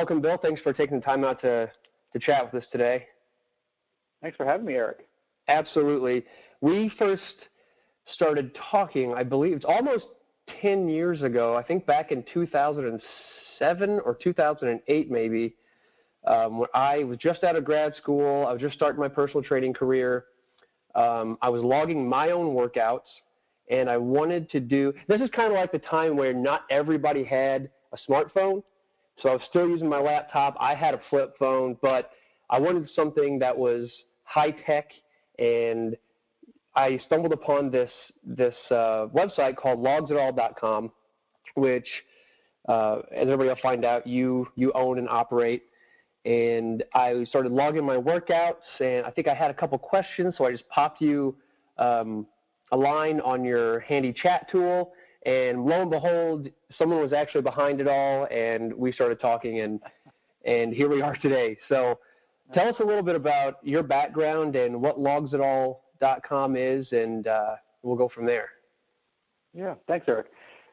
welcome, Bill. Thanks for taking the time out to, to chat with us today. Thanks for having me, Eric. Absolutely. We first started talking, I believe, it's almost 10 years ago, I think back in 2007 or 2008 maybe, um, when I was just out of grad school. I was just starting my personal training career. Um, I was logging my own workouts, and I wanted to do. This is kind of like the time where not everybody had a smartphone, so I was still using my laptop. I had a flip phone, but I wanted something that was high tech, and I stumbled upon this this uh, website called logsitall.com, which, uh, as everybody will find out, you you own and operate and I started logging my workouts, and I think I had a couple questions, so I just popped you um, a line on your handy chat tool, and lo and behold, someone was actually behind it all, and we started talking, and and here we are today. So, tell us a little bit about your background and what logsitall.com is, and uh, we'll go from there. Yeah, thanks, Eric.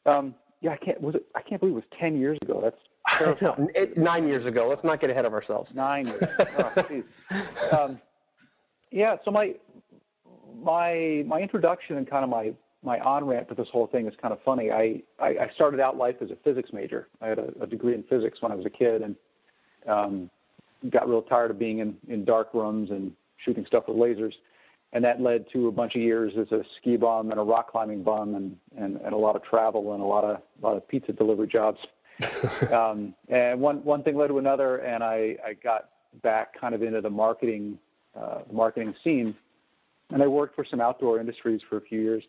Um, yeah, I can't was it, I can't believe it was ten years ago. That's it, nine years ago. Let's not get ahead of ourselves. Nine years. oh, um, yeah. So my my my introduction and kind of my my on ramp to this whole thing is kind of funny. I, I, I started out life as a physics major. I had a, a degree in physics when I was a kid, and um, got real tired of being in, in dark rooms and shooting stuff with lasers. And that led to a bunch of years as a ski bum and a rock climbing bum, and, and, and a lot of travel and a lot of a lot of pizza delivery jobs. um, and one one thing led to another, and I, I got back kind of into the marketing uh, marketing scene, and I worked for some outdoor industries for a few years,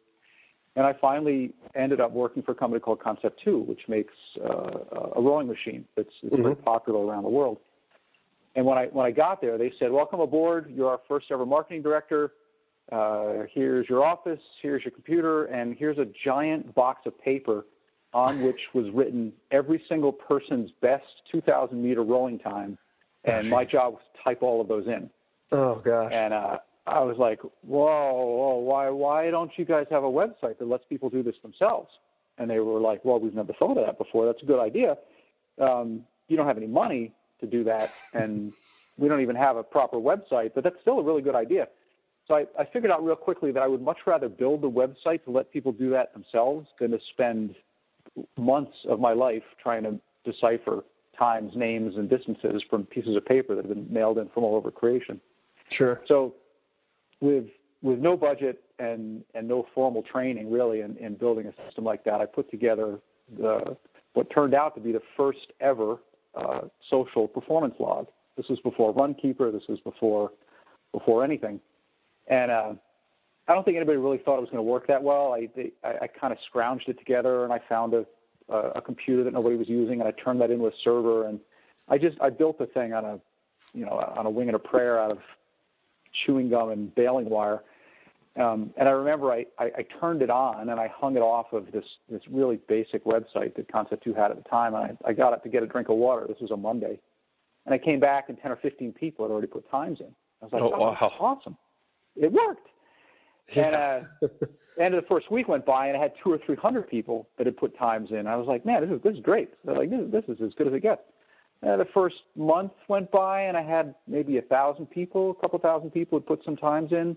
and I finally ended up working for a company called Concept Two, which makes uh, a rowing machine that's, that's mm-hmm. very popular around the world. And when I when I got there, they said, "Welcome aboard. You're our first ever marketing director. Uh, here's your office. Here's your computer, and here's a giant box of paper." on which was written every single person's best 2,000 meter rowing time, and my job was to type all of those in. Oh gosh. And uh, I was like, whoa, whoa, why, why don't you guys have a website that lets people do this themselves? And they were like, well, we've never thought of that before. That's a good idea. Um, you don't have any money to do that, and we don't even have a proper website, but that's still a really good idea. So I, I figured out real quickly that I would much rather build the website to let people do that themselves than to spend months of my life trying to decipher times, names, and distances from pieces of paper that have been mailed in from all over creation. Sure. So, with with no budget and and no formal training really in, in building a system like that, I put together the what turned out to be the first ever uh, social performance log. This was before Runkeeper. This was before before anything, and uh, I don't think anybody really thought it was going to work that well. I they, I, I kind of scrounged it together and I found a, a a computer that nobody was using and I turned that into a server and I just I built the thing on a you know on a wing and a prayer out of chewing gum and baling wire. Um, and I remember I, I, I turned it on and I hung it off of this this really basic website that Concept Two had at the time. And I, I got it to get a drink of water. This was a Monday, and I came back and ten or fifteen people had already put times in. I was like, oh, oh wow. awesome! It worked. And uh, the end of the first week went by, and I had two or three hundred people that had put times in. I was like, man, this is this is great. They're like, this, this is as good as it gets. And the first month went by, and I had maybe a thousand people, a couple thousand people had put some times in,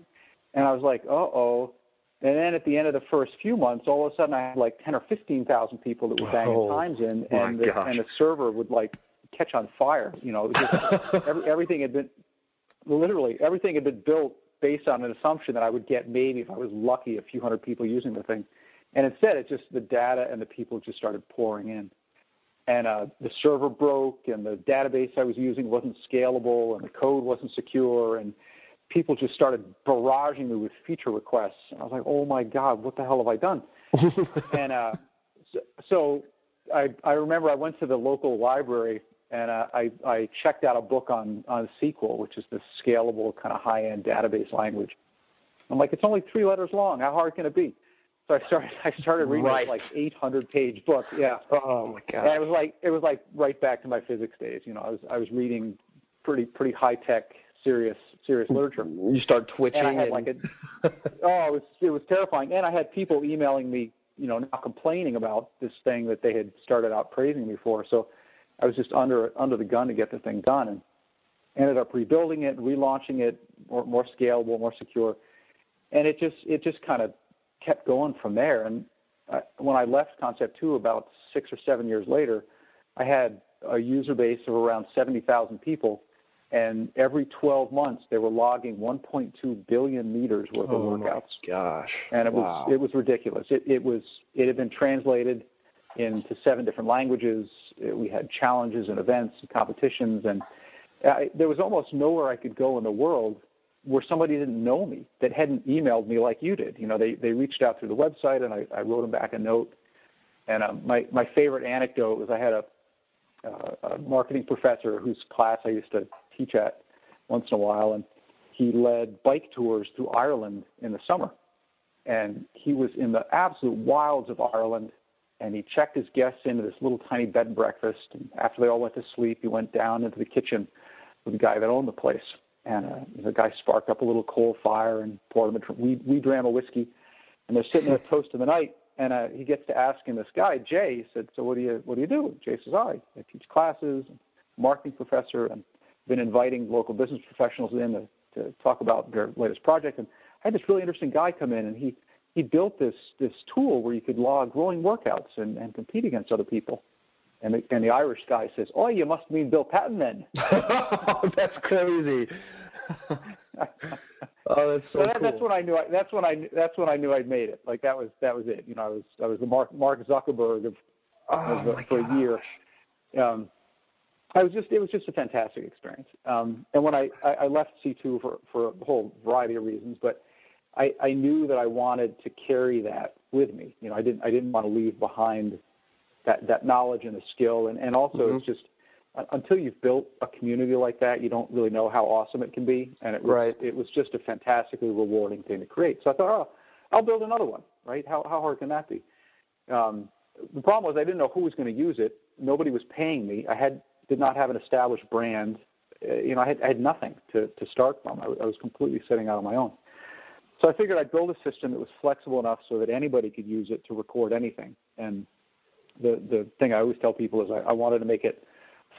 and I was like, uh oh. And then at the end of the first few months, all of a sudden I had like ten or fifteen thousand people that were banging oh, times in, and the, and the server would like catch on fire. You know, just, every, everything had been literally everything had been built based on an assumption that I would get maybe if I was lucky a few hundred people using the thing. And instead, it just the data and the people just started pouring in. And uh, the server broke, and the database I was using wasn't scalable, and the code wasn't secure, and people just started barraging me with feature requests. And I was like, "Oh my God, what the hell have I done?" and uh, so, so I, I remember I went to the local library and uh, I, I checked out a book on, on SQL, which is this scalable kind of high-end database language. I'm like, it's only three letters long. How hard can it be? So I started I started reading right. this like 800 page book. Yeah. Oh my god. And it was like it was like right back to my physics days. You know, I was I was reading pretty pretty high tech serious serious literature. You start twitching. And I had and... like a oh it was it was terrifying. And I had people emailing me, you know, now complaining about this thing that they had started out praising me for. So I was just under under the gun to get the thing done, and ended up rebuilding it, relaunching it, more, more scalable, more secure, and it just it just kind of kept going from there. And I, when I left Concept Two about six or seven years later, I had a user base of around 70,000 people, and every 12 months they were logging 1.2 billion meters worth oh of workouts. gosh! And it wow. was it was ridiculous. It it was it had been translated into seven different languages. Uh, we had challenges and events and competitions, and I, there was almost nowhere I could go in the world where somebody didn't know me that hadn't emailed me like you did. You know, they they reached out through the website, and I, I wrote them back a note. And um, my my favorite anecdote was I had a, uh, a marketing professor whose class I used to teach at once in a while, and he led bike tours through Ireland in the summer. And he was in the absolute wilds of Ireland, and he checked his guests into this little tiny bed and breakfast. And after they all went to sleep, he went down into the kitchen with the guy that owned the place. And uh, the guy sparked up a little coal fire and poured him a we we dram of whiskey, and they're sitting there toasting the night. And uh, he gets to asking this guy, Jay. He said, "So what do you what do you do?" Jay says, "I I teach classes, marketing professor, and been inviting local business professionals in to, to talk about their latest project." And I had this really interesting guy come in, and he he built this this tool where you could log rowing workouts and, and compete against other people. And the, and the Irish guy says, "Oh, you must mean Bill Patton then." that's crazy. oh, that's so, so that, cool. That's when I knew. I, that's when I. That's when I knew I'd made it. Like that was that was it. You know, I was I was the Mark Mark Zuckerberg of, oh, of for gosh. a year. Um, I was just it was just a fantastic experience. Um, and when I, I, I left C2 for for a whole variety of reasons, but I, I knew that I wanted to carry that with me. You know, I didn't I didn't want to leave behind that that knowledge and the skill, and and also mm-hmm. it's just until you've built a community like that, you don't really know how awesome it can be. And it was, right. it was just a fantastically rewarding thing to create. So I thought, oh, I'll build another one, right? How, how hard can that be? Um, the problem was I didn't know who was going to use it. Nobody was paying me. I had did not have an established brand. Uh, you know, I had, I had nothing to, to start from. I, I was completely sitting out on my own. So I figured I'd build a system that was flexible enough so that anybody could use it to record anything. And the the thing I always tell people is I, I wanted to make it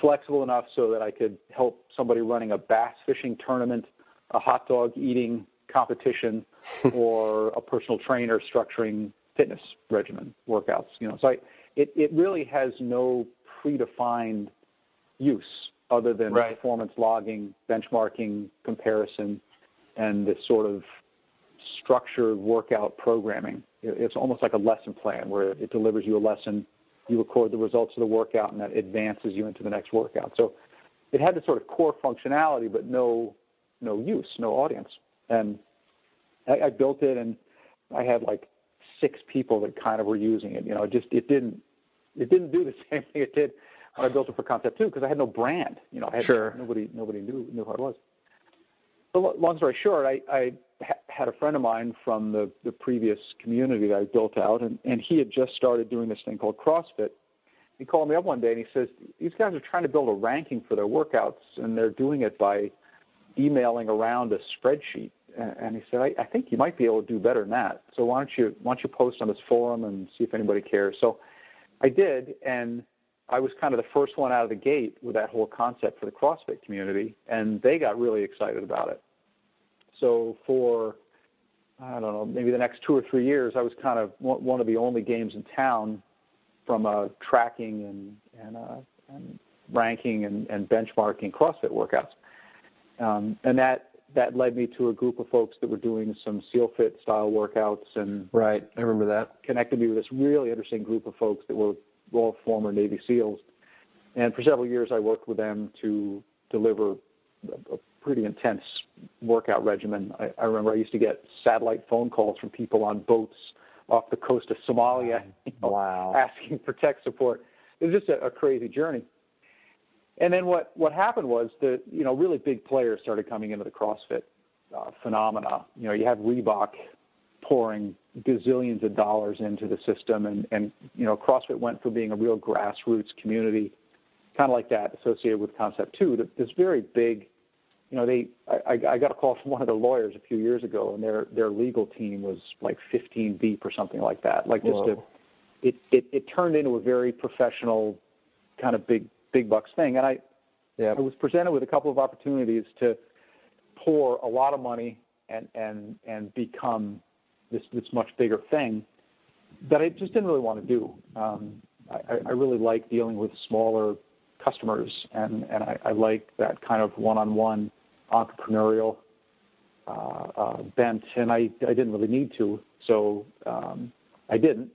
flexible enough so that I could help somebody running a bass fishing tournament, a hot dog eating competition, or a personal trainer structuring fitness regimen workouts. You know, so I, it it really has no predefined use other than right. performance logging, benchmarking, comparison, and this sort of structured workout programming. It's almost like a lesson plan where it delivers you a lesson you record the results of the workout, and that advances you into the next workout. So it had this sort of core functionality, but no no use, no audience. And I, I built it, and I had like six people that kind of were using it. You know, it just it didn't it didn't do the same thing it did when I built it for Concept Two because I had no brand. You know, I had sure. nobody nobody knew knew how it was. So long story short, I, I had a friend of mine from the, the previous community that I built out, and, and he had just started doing this thing called CrossFit. He called me up one day and he says, These guys are trying to build a ranking for their workouts, and they're doing it by emailing around a spreadsheet. And he said, I, I think you might be able to do better than that. So why don't you why don't you post on this forum and see if anybody cares? So I did, and I was kind of the first one out of the gate with that whole concept for the CrossFit community, and they got really excited about it. So for I don't know, maybe the next two or three years, I was kind of one of the only games in town from uh, tracking and and, uh, and ranking and, and benchmarking CrossFit workouts, um, and that that led me to a group of folks that were doing some SEALFIT style workouts and right. I remember that connected me with this really interesting group of folks that were all former Navy SEALs, and for several years I worked with them to deliver a, a pretty intense workout regimen. I, I remember I used to get satellite phone calls from people on boats off the coast of Somalia, you know, wow. asking for tech support. It was just a, a crazy journey. And then what what happened was that, you know really big players started coming into the CrossFit uh, phenomena. You know, you have Reebok pouring gazillions of dollars into the system, and and you know CrossFit went from being a real grassroots community, kind of like that associated with Concept Two, to this very big you know, they I, I got a call from one of the lawyers a few years ago, and their their legal team was like 15 deep or something like that. Like just Whoa. a, it, it it turned into a very professional, kind of big big bucks thing. And I, yeah. I was presented with a couple of opportunities to pour a lot of money and and and become this this much bigger thing that I just didn't really want to do. Um, I, I really like dealing with smaller customers, and and I, I like that kind of one-on-one entrepreneurial uh, uh, bent, and I I didn't really need to, so um, I didn't.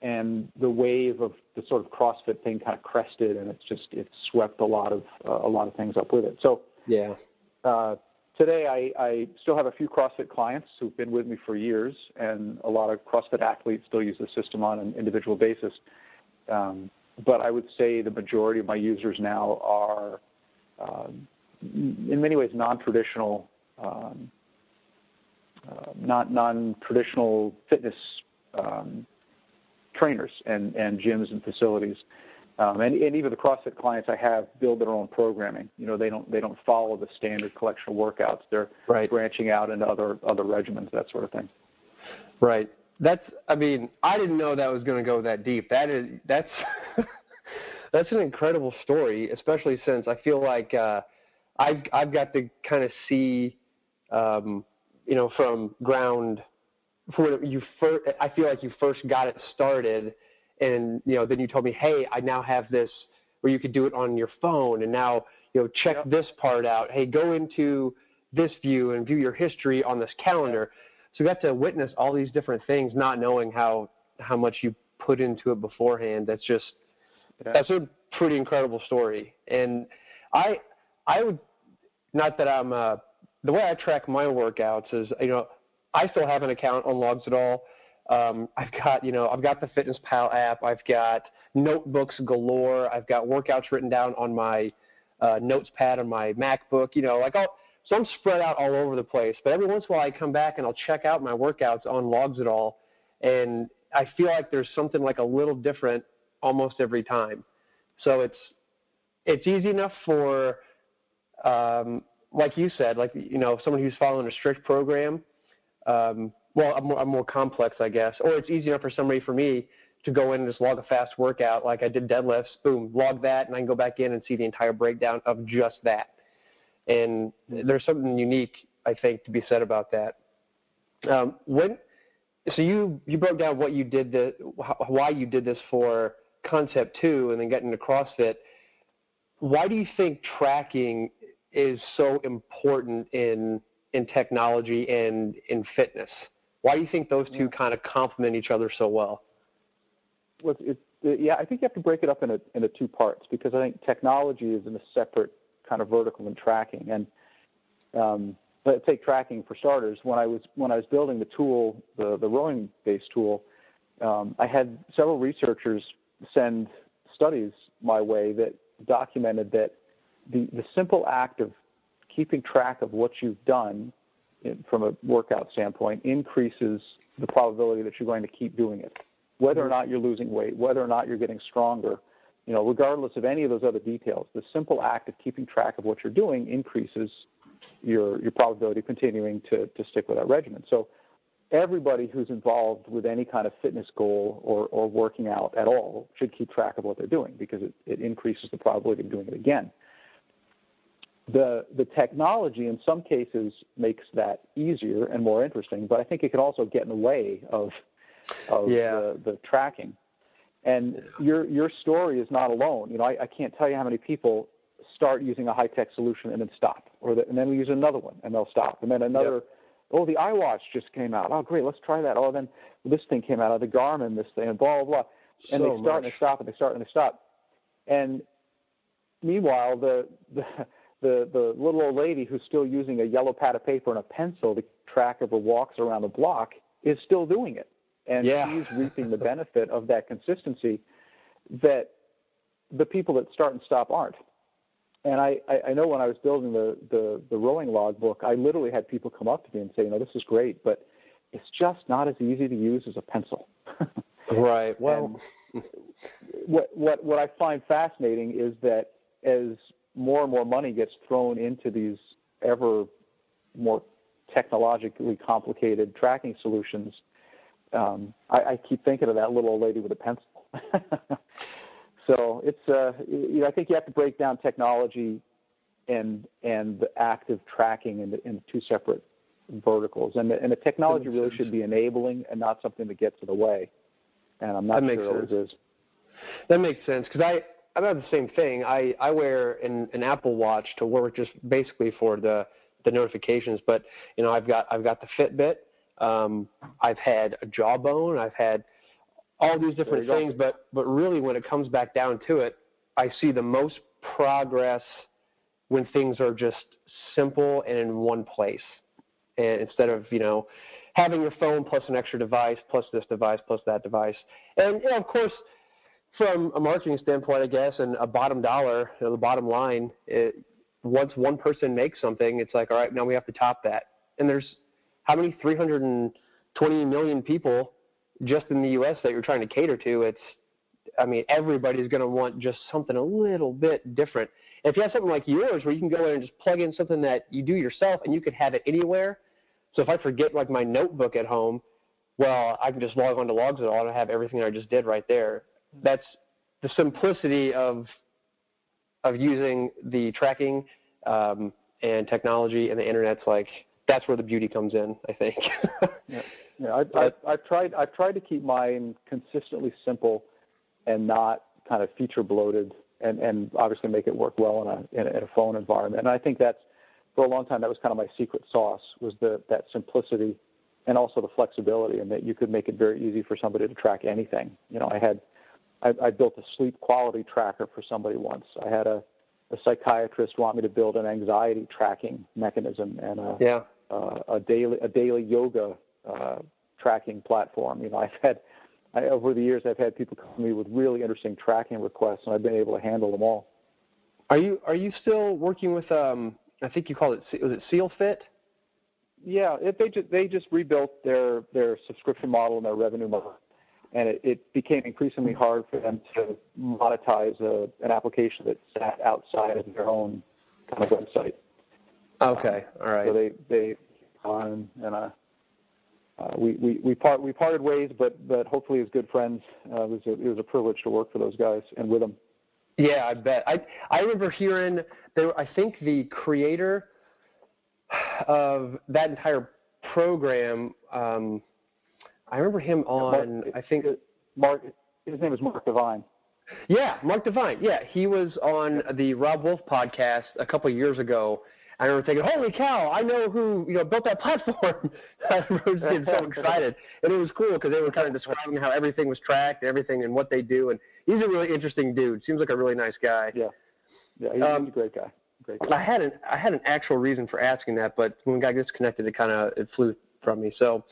And the wave of the sort of CrossFit thing kind of crested, and it's just it swept a lot of uh, a lot of things up with it. So yeah. Uh, today I, I still have a few CrossFit clients who've been with me for years, and a lot of CrossFit athletes still use the system on an individual basis. Um, but I would say the majority of my users now are, um, in many ways, non-traditional, um, uh, not non-traditional fitness um, trainers and, and gyms and facilities. Um, and, and even the CrossFit clients I have build their own programming. You know, they don't they don't follow the standard collection of workouts. They're right. branching out into other other regimens, that sort of thing. Right. That's. I mean, I didn't know that was going to go that deep. That is. That's. that's an incredible story, especially since I feel like uh, I've I've got to kind of see, um, you know, from ground. For you first, I feel like you first got it started and you know then you told me hey i now have this where you could do it on your phone and now you know check yep. this part out. Hey go into this view and view your history on this calendar. So you got to witness all these different things not knowing how how much you put into it beforehand. That's just yeah. that's a pretty incredible story. And i i would not that i'm uh the way i track my workouts is you know i still have an account on Logs It All um, I've got, you know, I've got the Fitness Pal app. I've got notebooks galore. I've got workouts written down on my uh, notes pad on my MacBook. You know, like all, so I'm spread out all over the place. But every once in a while, I come back and I'll check out my workouts on Logs It All, and I feel like there's something like a little different almost every time. So it's it's easy enough for, um, like you said, like you know, someone who's following a strict program. Um, well, I'm more, I'm more complex, I guess. Or it's easier for somebody for me to go in and just log a fast workout, like I did deadlifts. Boom, log that, and I can go back in and see the entire breakdown of just that. And there's something unique, I think, to be said about that. Um, when so you you broke down what you did the why you did this for concept two, and then getting to CrossFit. Why do you think tracking is so important in in technology and in fitness? Why do you think those two kind of complement each other so well? It, yeah, I think you have to break it up into into two parts because I think technology is in a separate kind of vertical than tracking. And um, let's take tracking for starters. When I was when I was building the tool, the the rowing based tool, um, I had several researchers send studies my way that documented that the the simple act of keeping track of what you've done from a workout standpoint increases the probability that you're going to keep doing it. Whether or mm-hmm. not you're losing weight, whether or not you're getting stronger, you know, regardless of any of those other details, the simple act of keeping track of what you're doing increases your your probability of continuing to, to stick with that regimen. So everybody who's involved with any kind of fitness goal or, or working out at all should keep track of what they're doing because it, it increases the probability of doing it again the the technology in some cases makes that easier and more interesting, but I think it can also get in the way of of yeah. the, the tracking. And your your story is not alone. You know, I, I can't tell you how many people start using a high tech solution and then stop, or the, and then we use another one and they'll stop, and then another. Yep. Oh, the iWatch just came out. Oh, great, let's try that. Oh, then this thing came out. of the Garmin, this thing, and blah blah blah. And so they start much. and they stop and they start and they stop. And meanwhile, the the the the little old lady who's still using a yellow pad of paper and a pencil to track of her walks around the block is still doing it, and yeah. she's reaping the benefit of that consistency that the people that start and stop aren't. And I, I know when I was building the, the, the rowing log book, I literally had people come up to me and say, you know, this is great, but it's just not as easy to use as a pencil. right. Well, what, what, what I find fascinating is that as more and more money gets thrown into these ever more technologically complicated tracking solutions, um, I, I keep thinking of that little old lady with a pencil. So it's uh, you know, I think you have to break down technology and and the active tracking into, into two separate verticals. And the, and the technology really sense. should be enabling and not something that gets in the way. And I'm not that sure it is. That makes sense because I I have the same thing. I I wear an, an Apple Watch to work just basically for the the notifications. But you know I've got I've got the Fitbit. Um, I've had a Jawbone. I've had all these different things. But but really, when it comes back down to it, I see the most progress when things are just simple and in one place, and instead of you know having your phone plus an extra device plus this device plus that device, and you know, of course. From a marketing standpoint, I guess, and a bottom dollar, you know, the bottom line, it, once one person makes something, it's like, all right, now we have to top that. And there's how many 320 million people just in the U.S. that you're trying to cater to, it's, I mean, everybody's going to want just something a little bit different. And if you have something like yours where you can go in and just plug in something that you do yourself and you could have it anywhere. So if I forget like my notebook at home, well, I can just log on to Logs.it all and have everything I just did right there. That's the simplicity of of using the tracking um, and technology and the internet's like that's where the beauty comes in, I think. yeah. Yeah, I've, I've, I've tried. I've tried to keep mine consistently simple, and not kind of feature bloated, and and obviously make it work well in a in a, in a phone environment. And I think that's for a long time that was kind of my secret sauce was the that simplicity, and also the flexibility, and that you could make it very easy for somebody to track anything. You know, I had I, I built a sleep quality tracker for somebody once. I had a a psychiatrist want me to build an anxiety tracking mechanism and a, yeah. uh, a daily a daily yoga uh, tracking platform. You know, I've had I, over the years I've had people come to me with really interesting tracking requests, and I've been able to handle them all. Are you are you still working with? Um, I think you called it was it SealFit? Yeah, it, they just they just rebuilt their their subscription model and their revenue model, and it, it became increasingly hard for them to monetize a, an application that sat outside of their own kind of website. Okay, all right. So they they on and uh, uh, we we we, part, we parted ways, but but hopefully as good friends. Uh, it was a, it was a privilege to work for those guys and with them. Yeah, I bet. I I remember hearing there. I think the creator of that entire program. Um, I remember him on. Mark, I think Mark. His name is Mark Divine. Yeah, Mark Divine. Yeah, he was on the Robb Wolf podcast a couple of years ago, I remember thinking, "Holy cow! I know who you know built that platform." I remember getting so excited, and it was cool because they were kind of describing how everything was tracked, everything, and what they do. And he's a really interesting dude. Seems like a really nice guy. Yeah, yeah, he's, um, a great guy. Great guy. I had an I had an actual reason for asking that, but when we got disconnected, it kind of it flew from me. So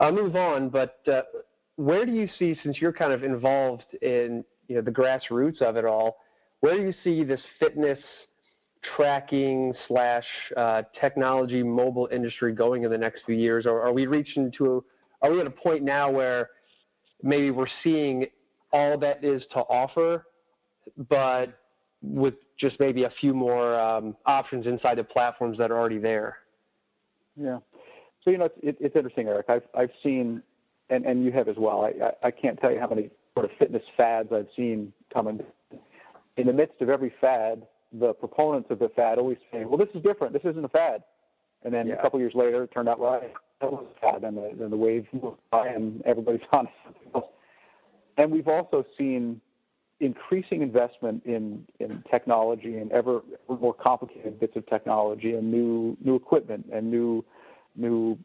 I'll move on. But uh, where do you see, since you're kind of involved in you know the grassroots of it all, where do you see this fitness tracking slash uh, technology mobile industry going in the next few years, or are we reaching to are we at a point now where maybe we're seeing all that is to offer, but with just maybe a few more um, options inside the platforms that are already there? Yeah. So you know, it's, it's interesting, Eric. I've I've seen, and and you have as well. I, I I can't tell you how many sort of fitness fads I've seen coming. In the midst of every fad, the proponents of the fad always say, "Well, this is different. This isn't a fad." And then yeah. a couple years later, it turned out right. That was a fad, and the, then the wave moved by, and everybody's on. And we've also seen increasing investment in, in technology and ever, ever more complicated bits of technology and new new equipment and new new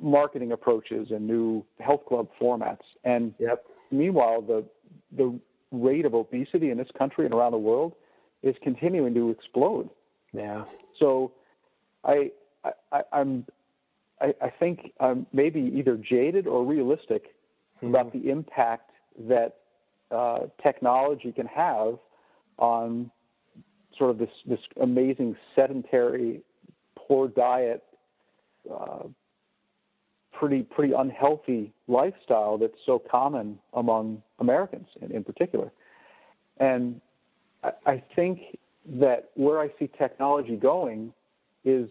marketing approaches and new health club formats. And yep. meanwhile, the the rate of obesity in this country and around the world is continuing to explode. Yeah. So I, I I'm I, I think I'm maybe either jaded or realistic mm-hmm. about the impact that uh, technology can have on sort of this this amazing sedentary, poor diet, uh, pretty pretty unhealthy lifestyle that's so common among Americans in, in particular. And I think that where I see technology going is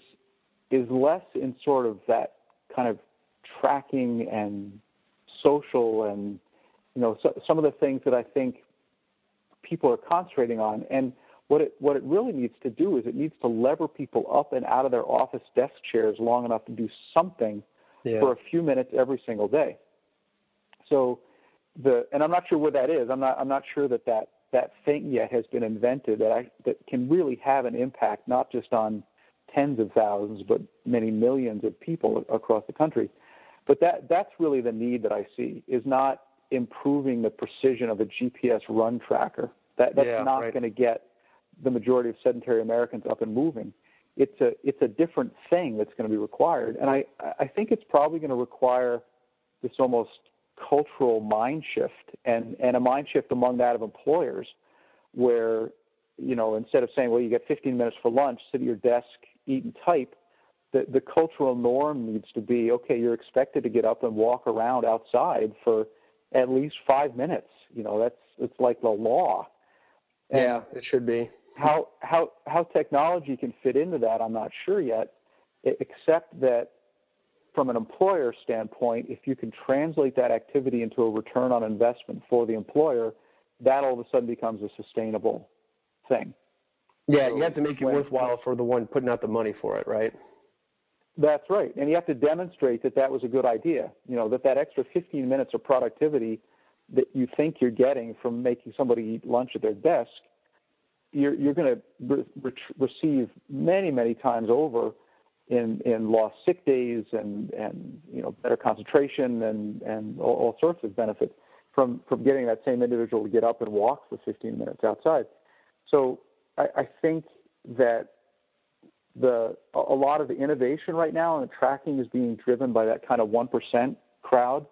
is less in sort of that kind of tracking and social and you know so, some of the things that I think people are concentrating on. And what it what it really needs to do is it needs to lever people up and out of their office desk chairs long enough to do something yeah. for a few minutes every single day. So the and I'm not sure where that is. I'm not I'm not sure that that that thing yet has been invented that I that can really have an impact not just on tens of thousands but many millions of people across the country. But that that's really the need that I see is not improving the precision of a GPS run tracker. That that's yeah, not right. going to get the majority of sedentary Americans up and moving. It's a it's a different thing that's going to be required, and I I think it's probably going to require this almost cultural mind shift and and a mind shift among that of employers, where you know instead of saying well you get 15 minutes for lunch, sit at your desk, eat and type, the the cultural norm needs to be okay. You're expected to get up and walk around outside for at least five minutes. You know that's it's like the law. And yeah, it should be how how how technology can fit into that, I'm not sure yet. Except that from an employer standpoint, if you can translate that activity into a return on investment for the employer, that all of a sudden becomes a sustainable thing. Yeah, so you have to make it worthwhile for the one putting out the money for it, right? That's right, and you have to demonstrate that that was a good idea. You know that that extra 15 minutes of productivity that you think you're getting from making somebody eat lunch at their desk you're, you're going to re- re- receive many, many times over in, in lost sick days and, and you know, better concentration and, and all, all sorts of benefits from, from getting that same individual to get up and walk for 15 minutes outside. So I, I think that the a lot of the innovation right now and the tracking is being driven by that kind of one percent crowd,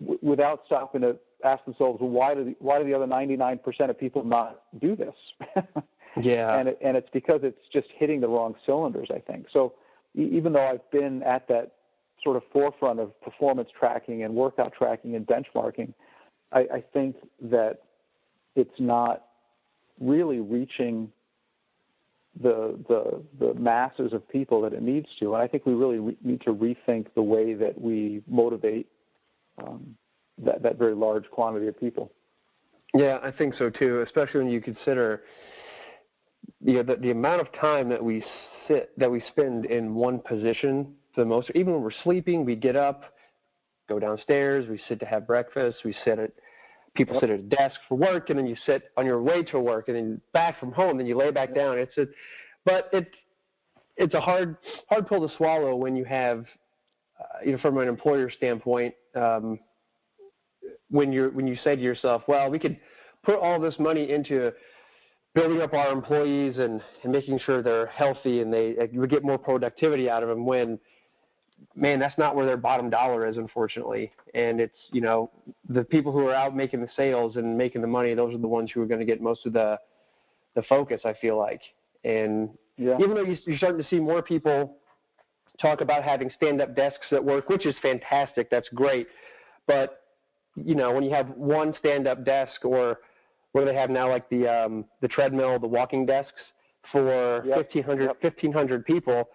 w- without stopping to ask themselves, well, why do the, why do the other 99% of people not do this? yeah. And it, and it's because it's just hitting the wrong cylinders, I think. So even though I've been at that sort of forefront of performance tracking and workout tracking and benchmarking, I, I think that it's not really reaching the the the masses of people that it needs to. And I think we really re- need to rethink the way that we motivate um, that, that very large quantity of people. Yeah, I think so too, especially when you consider you know, the, the amount of time that we sit that we spend in one position for the most even when we're sleeping, we get up, go downstairs, we sit to have breakfast, we sit at people yep. sit at a desk for work and then you sit on your way to work and then back from home then you lay back down. It's a but it's it's a hard hard pill to swallow when you have uh, you know from an employer standpoint um, when you're when you say to yourself, well, we could put all this money into building up our employees and, and making sure they're healthy and they we get more productivity out of them when man that's not where their bottom dollar is unfortunately and it's you know the people who are out making the sales and making the money those are the ones who are going to get most of the the focus i feel like and yeah. even though you're starting to see more people talk about having stand up desks at work which is fantastic that's great but you know, when you have one stand-up desk or what do they have now, like the um, the treadmill, the walking desks for yep. 1,500, yep. 1,500 people,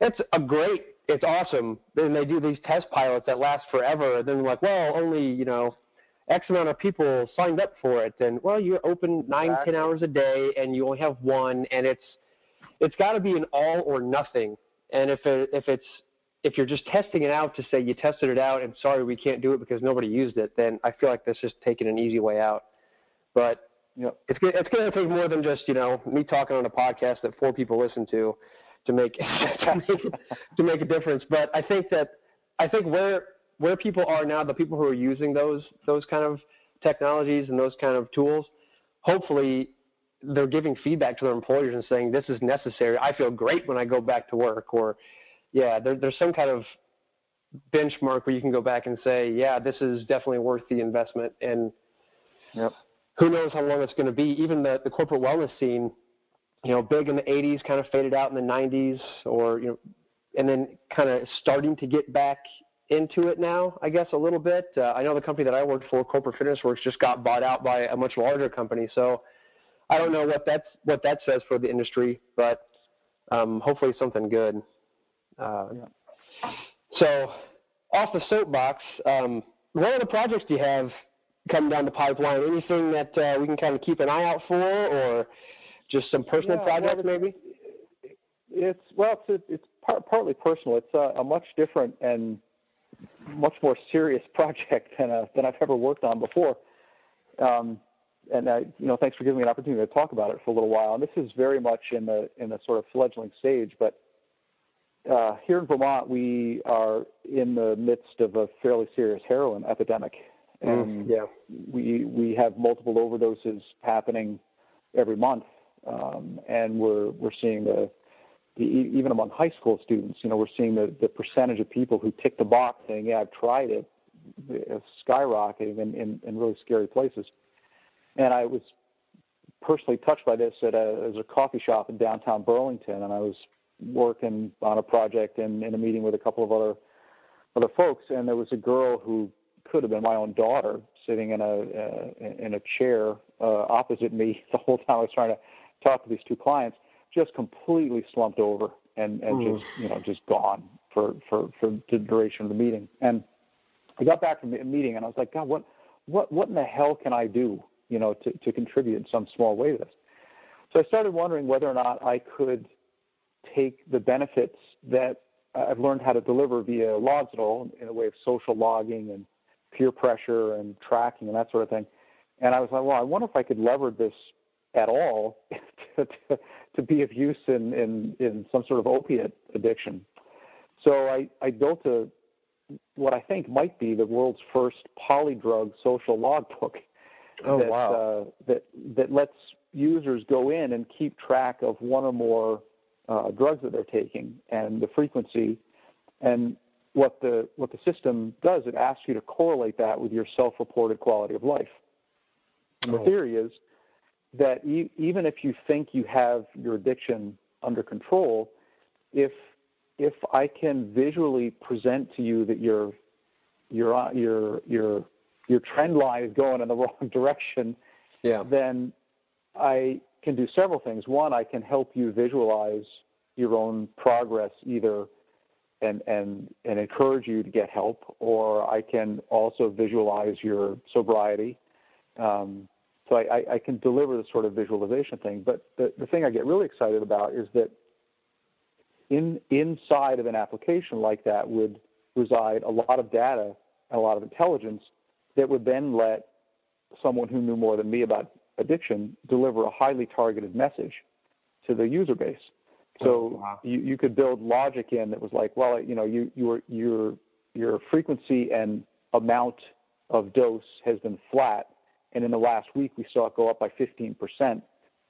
it's a great, it's awesome. Then they do these test pilots that last forever. And then like, well, only, you know, X amount of people signed up for it. And, well, you're open nine, exactly. ten hours a day and you only have one. And it's, it's got to be an all or nothing. And if it, if it's if you're just testing it out to say you tested it out and sorry we can't do it because nobody used it, then I feel like that's just taking an easy way out. But you know, it's it's going to take more than just you know me talking on a podcast that four people listen to to make to make to make a difference. But I think that I think where where people are now, the people who are using those those kind of technologies and those kind of tools, hopefully they're giving feedback to their employers and saying this is necessary. I feel great when I go back to work, or yeah, there, there's some kind of benchmark where you can go back and say, yeah, this is definitely worth the investment. And yep. who knows how long it's going to be. Even the, the corporate wellness scene, you know, big in the 80s, kind of faded out in the 90s, or you know, and then kind of starting to get back into it now, I guess a little bit. Uh, I know the company that I worked for, Corporate Fitness Works, just got bought out by a much larger company. So I don't know what that's what that says for the industry, but um, hopefully something good. Uh, so, off the soapbox, um, what other projects do you have coming down the pipeline? Anything that uh, we can kind of keep an eye out for, or just some personal yeah, projects, well, maybe? It's well, it's it's par- partly personal. It's a, a much different and much more serious project than a, than I've ever worked on before. Um, and I, you know, thanks for giving me an opportunity to talk about it for a little while. And this is very much in the in the sort of fledgling stage, but uh, here in Vermont, we are in the midst of a fairly serious heroin epidemic, Mm, and yeah. we we have multiple overdoses happening every month, um, and we're we're seeing the, the even among high school students, you know, we're seeing the the percentage of people who tick the box saying, "Yeah, I've tried it," uh, skyrocketing in, in, in really scary places. And I was personally touched by this at a, as a coffee shop in downtown Burlington, and I was working on a project and in a meeting with a couple of other other folks, and there was a girl who could have been my own daughter sitting in a uh, in a chair uh, opposite me the whole time I was trying to talk to these two clients, just completely slumped over and and Mm. just you know just gone for for for the duration of the meeting. And I got back from the meeting and I was like, God, what what what in the hell can I do you know to to contribute in some small way to this? So I started wondering whether or not I could take the benefits that I've learned how to deliver via LogsItAll in a way of social logging and peer pressure and tracking and that sort of thing. And I was like, well, I wonder if I could leverage this at all to, to, to be of use in, in, in some sort of opiate addiction. So I, I built a what I think might be the world's first polydrug social logbook Oh that, wow. uh, that that lets users go in and keep track of one or more uh, drugs that they're taking and the frequency. And what the what the system does, it asks you to correlate that with your self-reported quality of life. And the Oh. theory is that e- even if you think you have your addiction under control, if if I can visually present to you that your your your your your trend line is going in the wrong direction, yeah. then I can do several things. One, I can help you visualize your own progress either and and and encourage you to get help, or I can also visualize your sobriety. Um, so I, I, I can deliver the sort of visualization thing. But the, the thing I get really excited about is that in inside of an application like that would reside a lot of data and a lot of intelligence that would then let someone who knew more than me about addiction deliver a highly targeted message to the user base. So Oh, wow. you, you could build logic in that was like, well, you know, you, your your your frequency and amount of dose has been flat, and in the last week we saw it go up by 15%.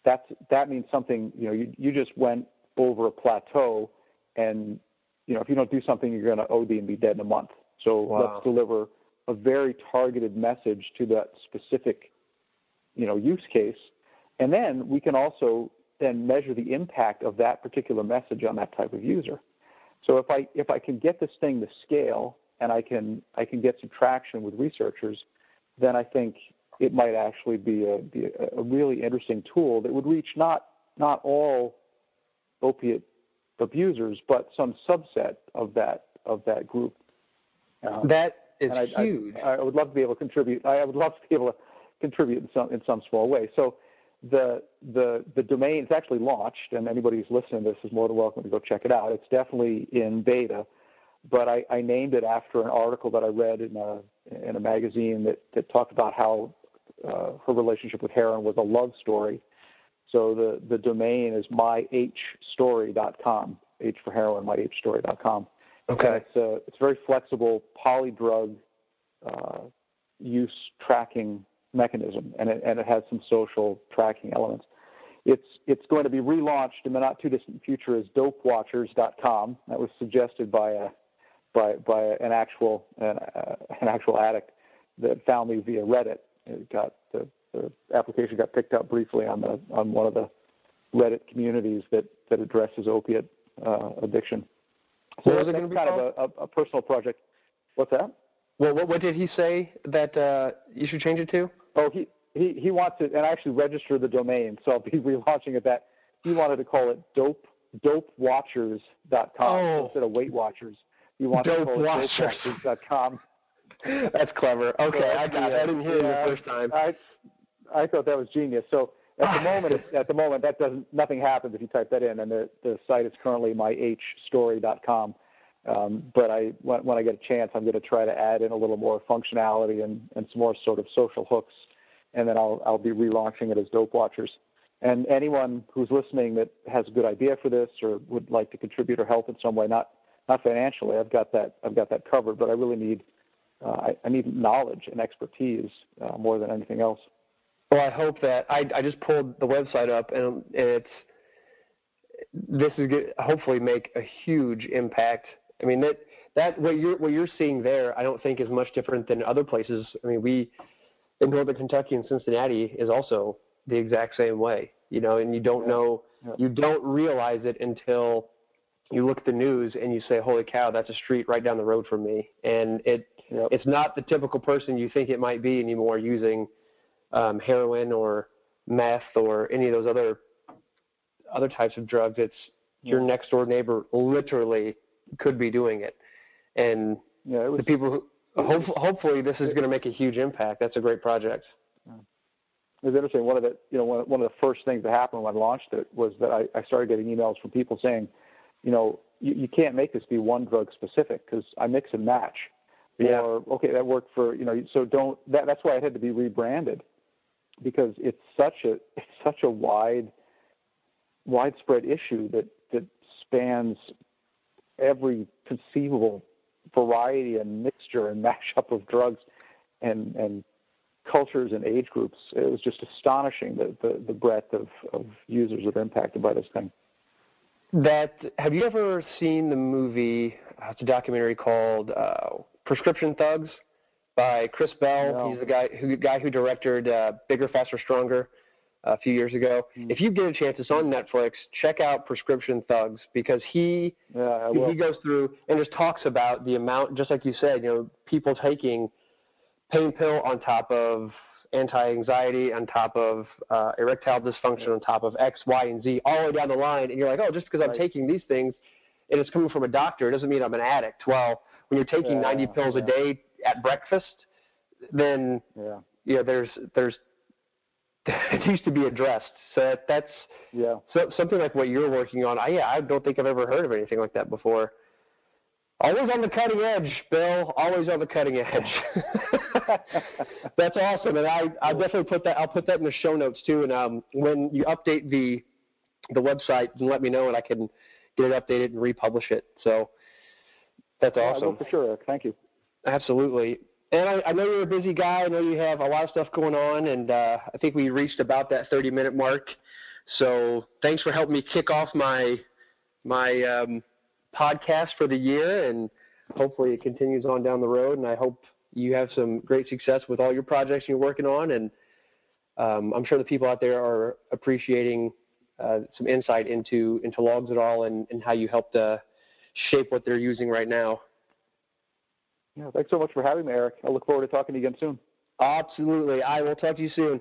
That's that means something. You know, you you just went over a plateau, and you know, if you don't do something, you're going to OD and be dead in a month. So Wow. let's deliver a very targeted message to that specific, you know, use case, and then we can also then measure the impact of that particular message on that type of user. So if I if I can get this thing to scale and I can I can get some traction with researchers, then I think it might actually be a be a, a really interesting tool that would reach not not all opiate abusers, but some subset of that of that group. Um, That is I, huge. I, I would love to be able to contribute. I would love to be able to contribute in some in some small way. So the the the domain is actually launched, and anybody who's listening to this is more than welcome to go check it out. It's definitely in beta, but I, I named it after an article that I read in a in a magazine that that talked about how uh, her relationship with heroin was a love story. So the the domain is myhstory.com. H for heroin, myhstory.com. And okay. it's a it's a very flexible polydrug uh, use tracking mechanism, and it, and it has some social tracking elements. It's it's going to be relaunched in the not too distant future as dopewatchers.com. That was suggested by a by by an actual an, uh, an actual addict that found me via Reddit. It got the, the application got picked up briefly on the on one of the Reddit communities that that addresses opiate uh, addiction. So What was it gonna be kind of a, a, a personal project. What's that? Well, what, what did he say that uh, you should change it to? Oh, he, he, he wants it, and I actually registered the domain, so I'll be relaunching it. That he wanted to call it dope dopewatchers.com Oh. instead of Weight Watchers. He wanted Dope to call it Watchers. dopewatchers.com. That's clever. Okay, so, I got. Yeah, I didn't hear yeah, it the first time. I I thought that was genius. So at the moment, at the moment, that doesn't nothing happens if you type that in, and the the site is currently myhstory.com. Um, but I when, when I get a chance, I'm going to try to add in a little more functionality and and some more sort of social hooks, and then I'll I'll be relaunching it as Dope Watchers. And anyone who's listening that has a good idea for this or would like to contribute or help in some way, not not financially, I've got that I've got that covered. But I really need uh, I, I need knowledge and expertise uh, more than anything else. Well, I hope that I, I just pulled the website up and, it's this is good, hopefully make a huge impact. I mean that that what you're what you're seeing there, I don't think is much different than other places. I mean, we in Northern Kentucky and Cincinnati is also the exact same way, you know, and you don't know, yeah. you don't realize it until you look at the news and you say, "Holy cow, that's a street right down the road from me," and it yep. it's not the typical person you think it might be anymore using um, heroin or meth or any of those other other types of drugs. It's your next door neighbor literally could be doing it, and yeah, it was, the people who. Hopefully, hopefully, this is going to make a huge impact. That's a great project. Yeah. It was interesting. One of the, you know, one, one of the first things that happened when I launched it was that I, I started getting emails from people saying, you know, you, you can't make this be one drug specific because I mix and match. Yeah. Or okay, that worked for you know. So don't. That, that's why it had to be rebranded because it's such a it's such a wide widespread issue that that spans every conceivable variety and mixture and mashup of drugs and and cultures and age groups. It was just astonishing the the, the breadth of, of users that are impacted by this thing. That have you ever seen the movie? Uh, it's a documentary called uh, Prescription Thugs by Chris Bell. No. He's the guy who guy who directed uh, Bigger, Faster, Stronger a few years ago. Mm. If you get a chance, it's on Netflix. Check out Prescription Thugs because he yeah, he, goes through and just talks about the amount, just like you said, you know, people taking pain pill on top of anti-anxiety, on top of uh, erectile dysfunction, on top of X, Y, and Z, all the way down the line, and you're like, oh, just because I'm taking these things and it's coming from a doctor it doesn't mean I'm an addict. Well, when you're taking yeah, 90 pills yeah. a day at breakfast, then yeah. you know there's there's it needs to be addressed. So that's yeah. So something like what you're working on. I yeah, I don't think I've ever heard of anything like that before. Always on the cutting edge, Bill. Always on the cutting edge. that's awesome, and I I definitely put that. I'll put that in the show notes too. And um, when you update the the website, let me know, and I can get it updated and republish it. So that's awesome. Yeah, for sure, Eric. Thank you. Absolutely. And I, I know you're a busy guy. I know you have a lot of stuff going on, and uh, I think we reached about that 30 minute mark. So thanks for helping me kick off my my um, podcast for the year, and hopefully it continues on down the road. And I hope you have some great success with all your projects you're working on. And um, I'm sure the people out there are appreciating uh, some insight into into Logs It All and, and how you helped uh, shape what they're using right now. Yeah, thanks so much for having me, Eric. I look forward to talking to you again soon. Absolutely. I will talk to you soon.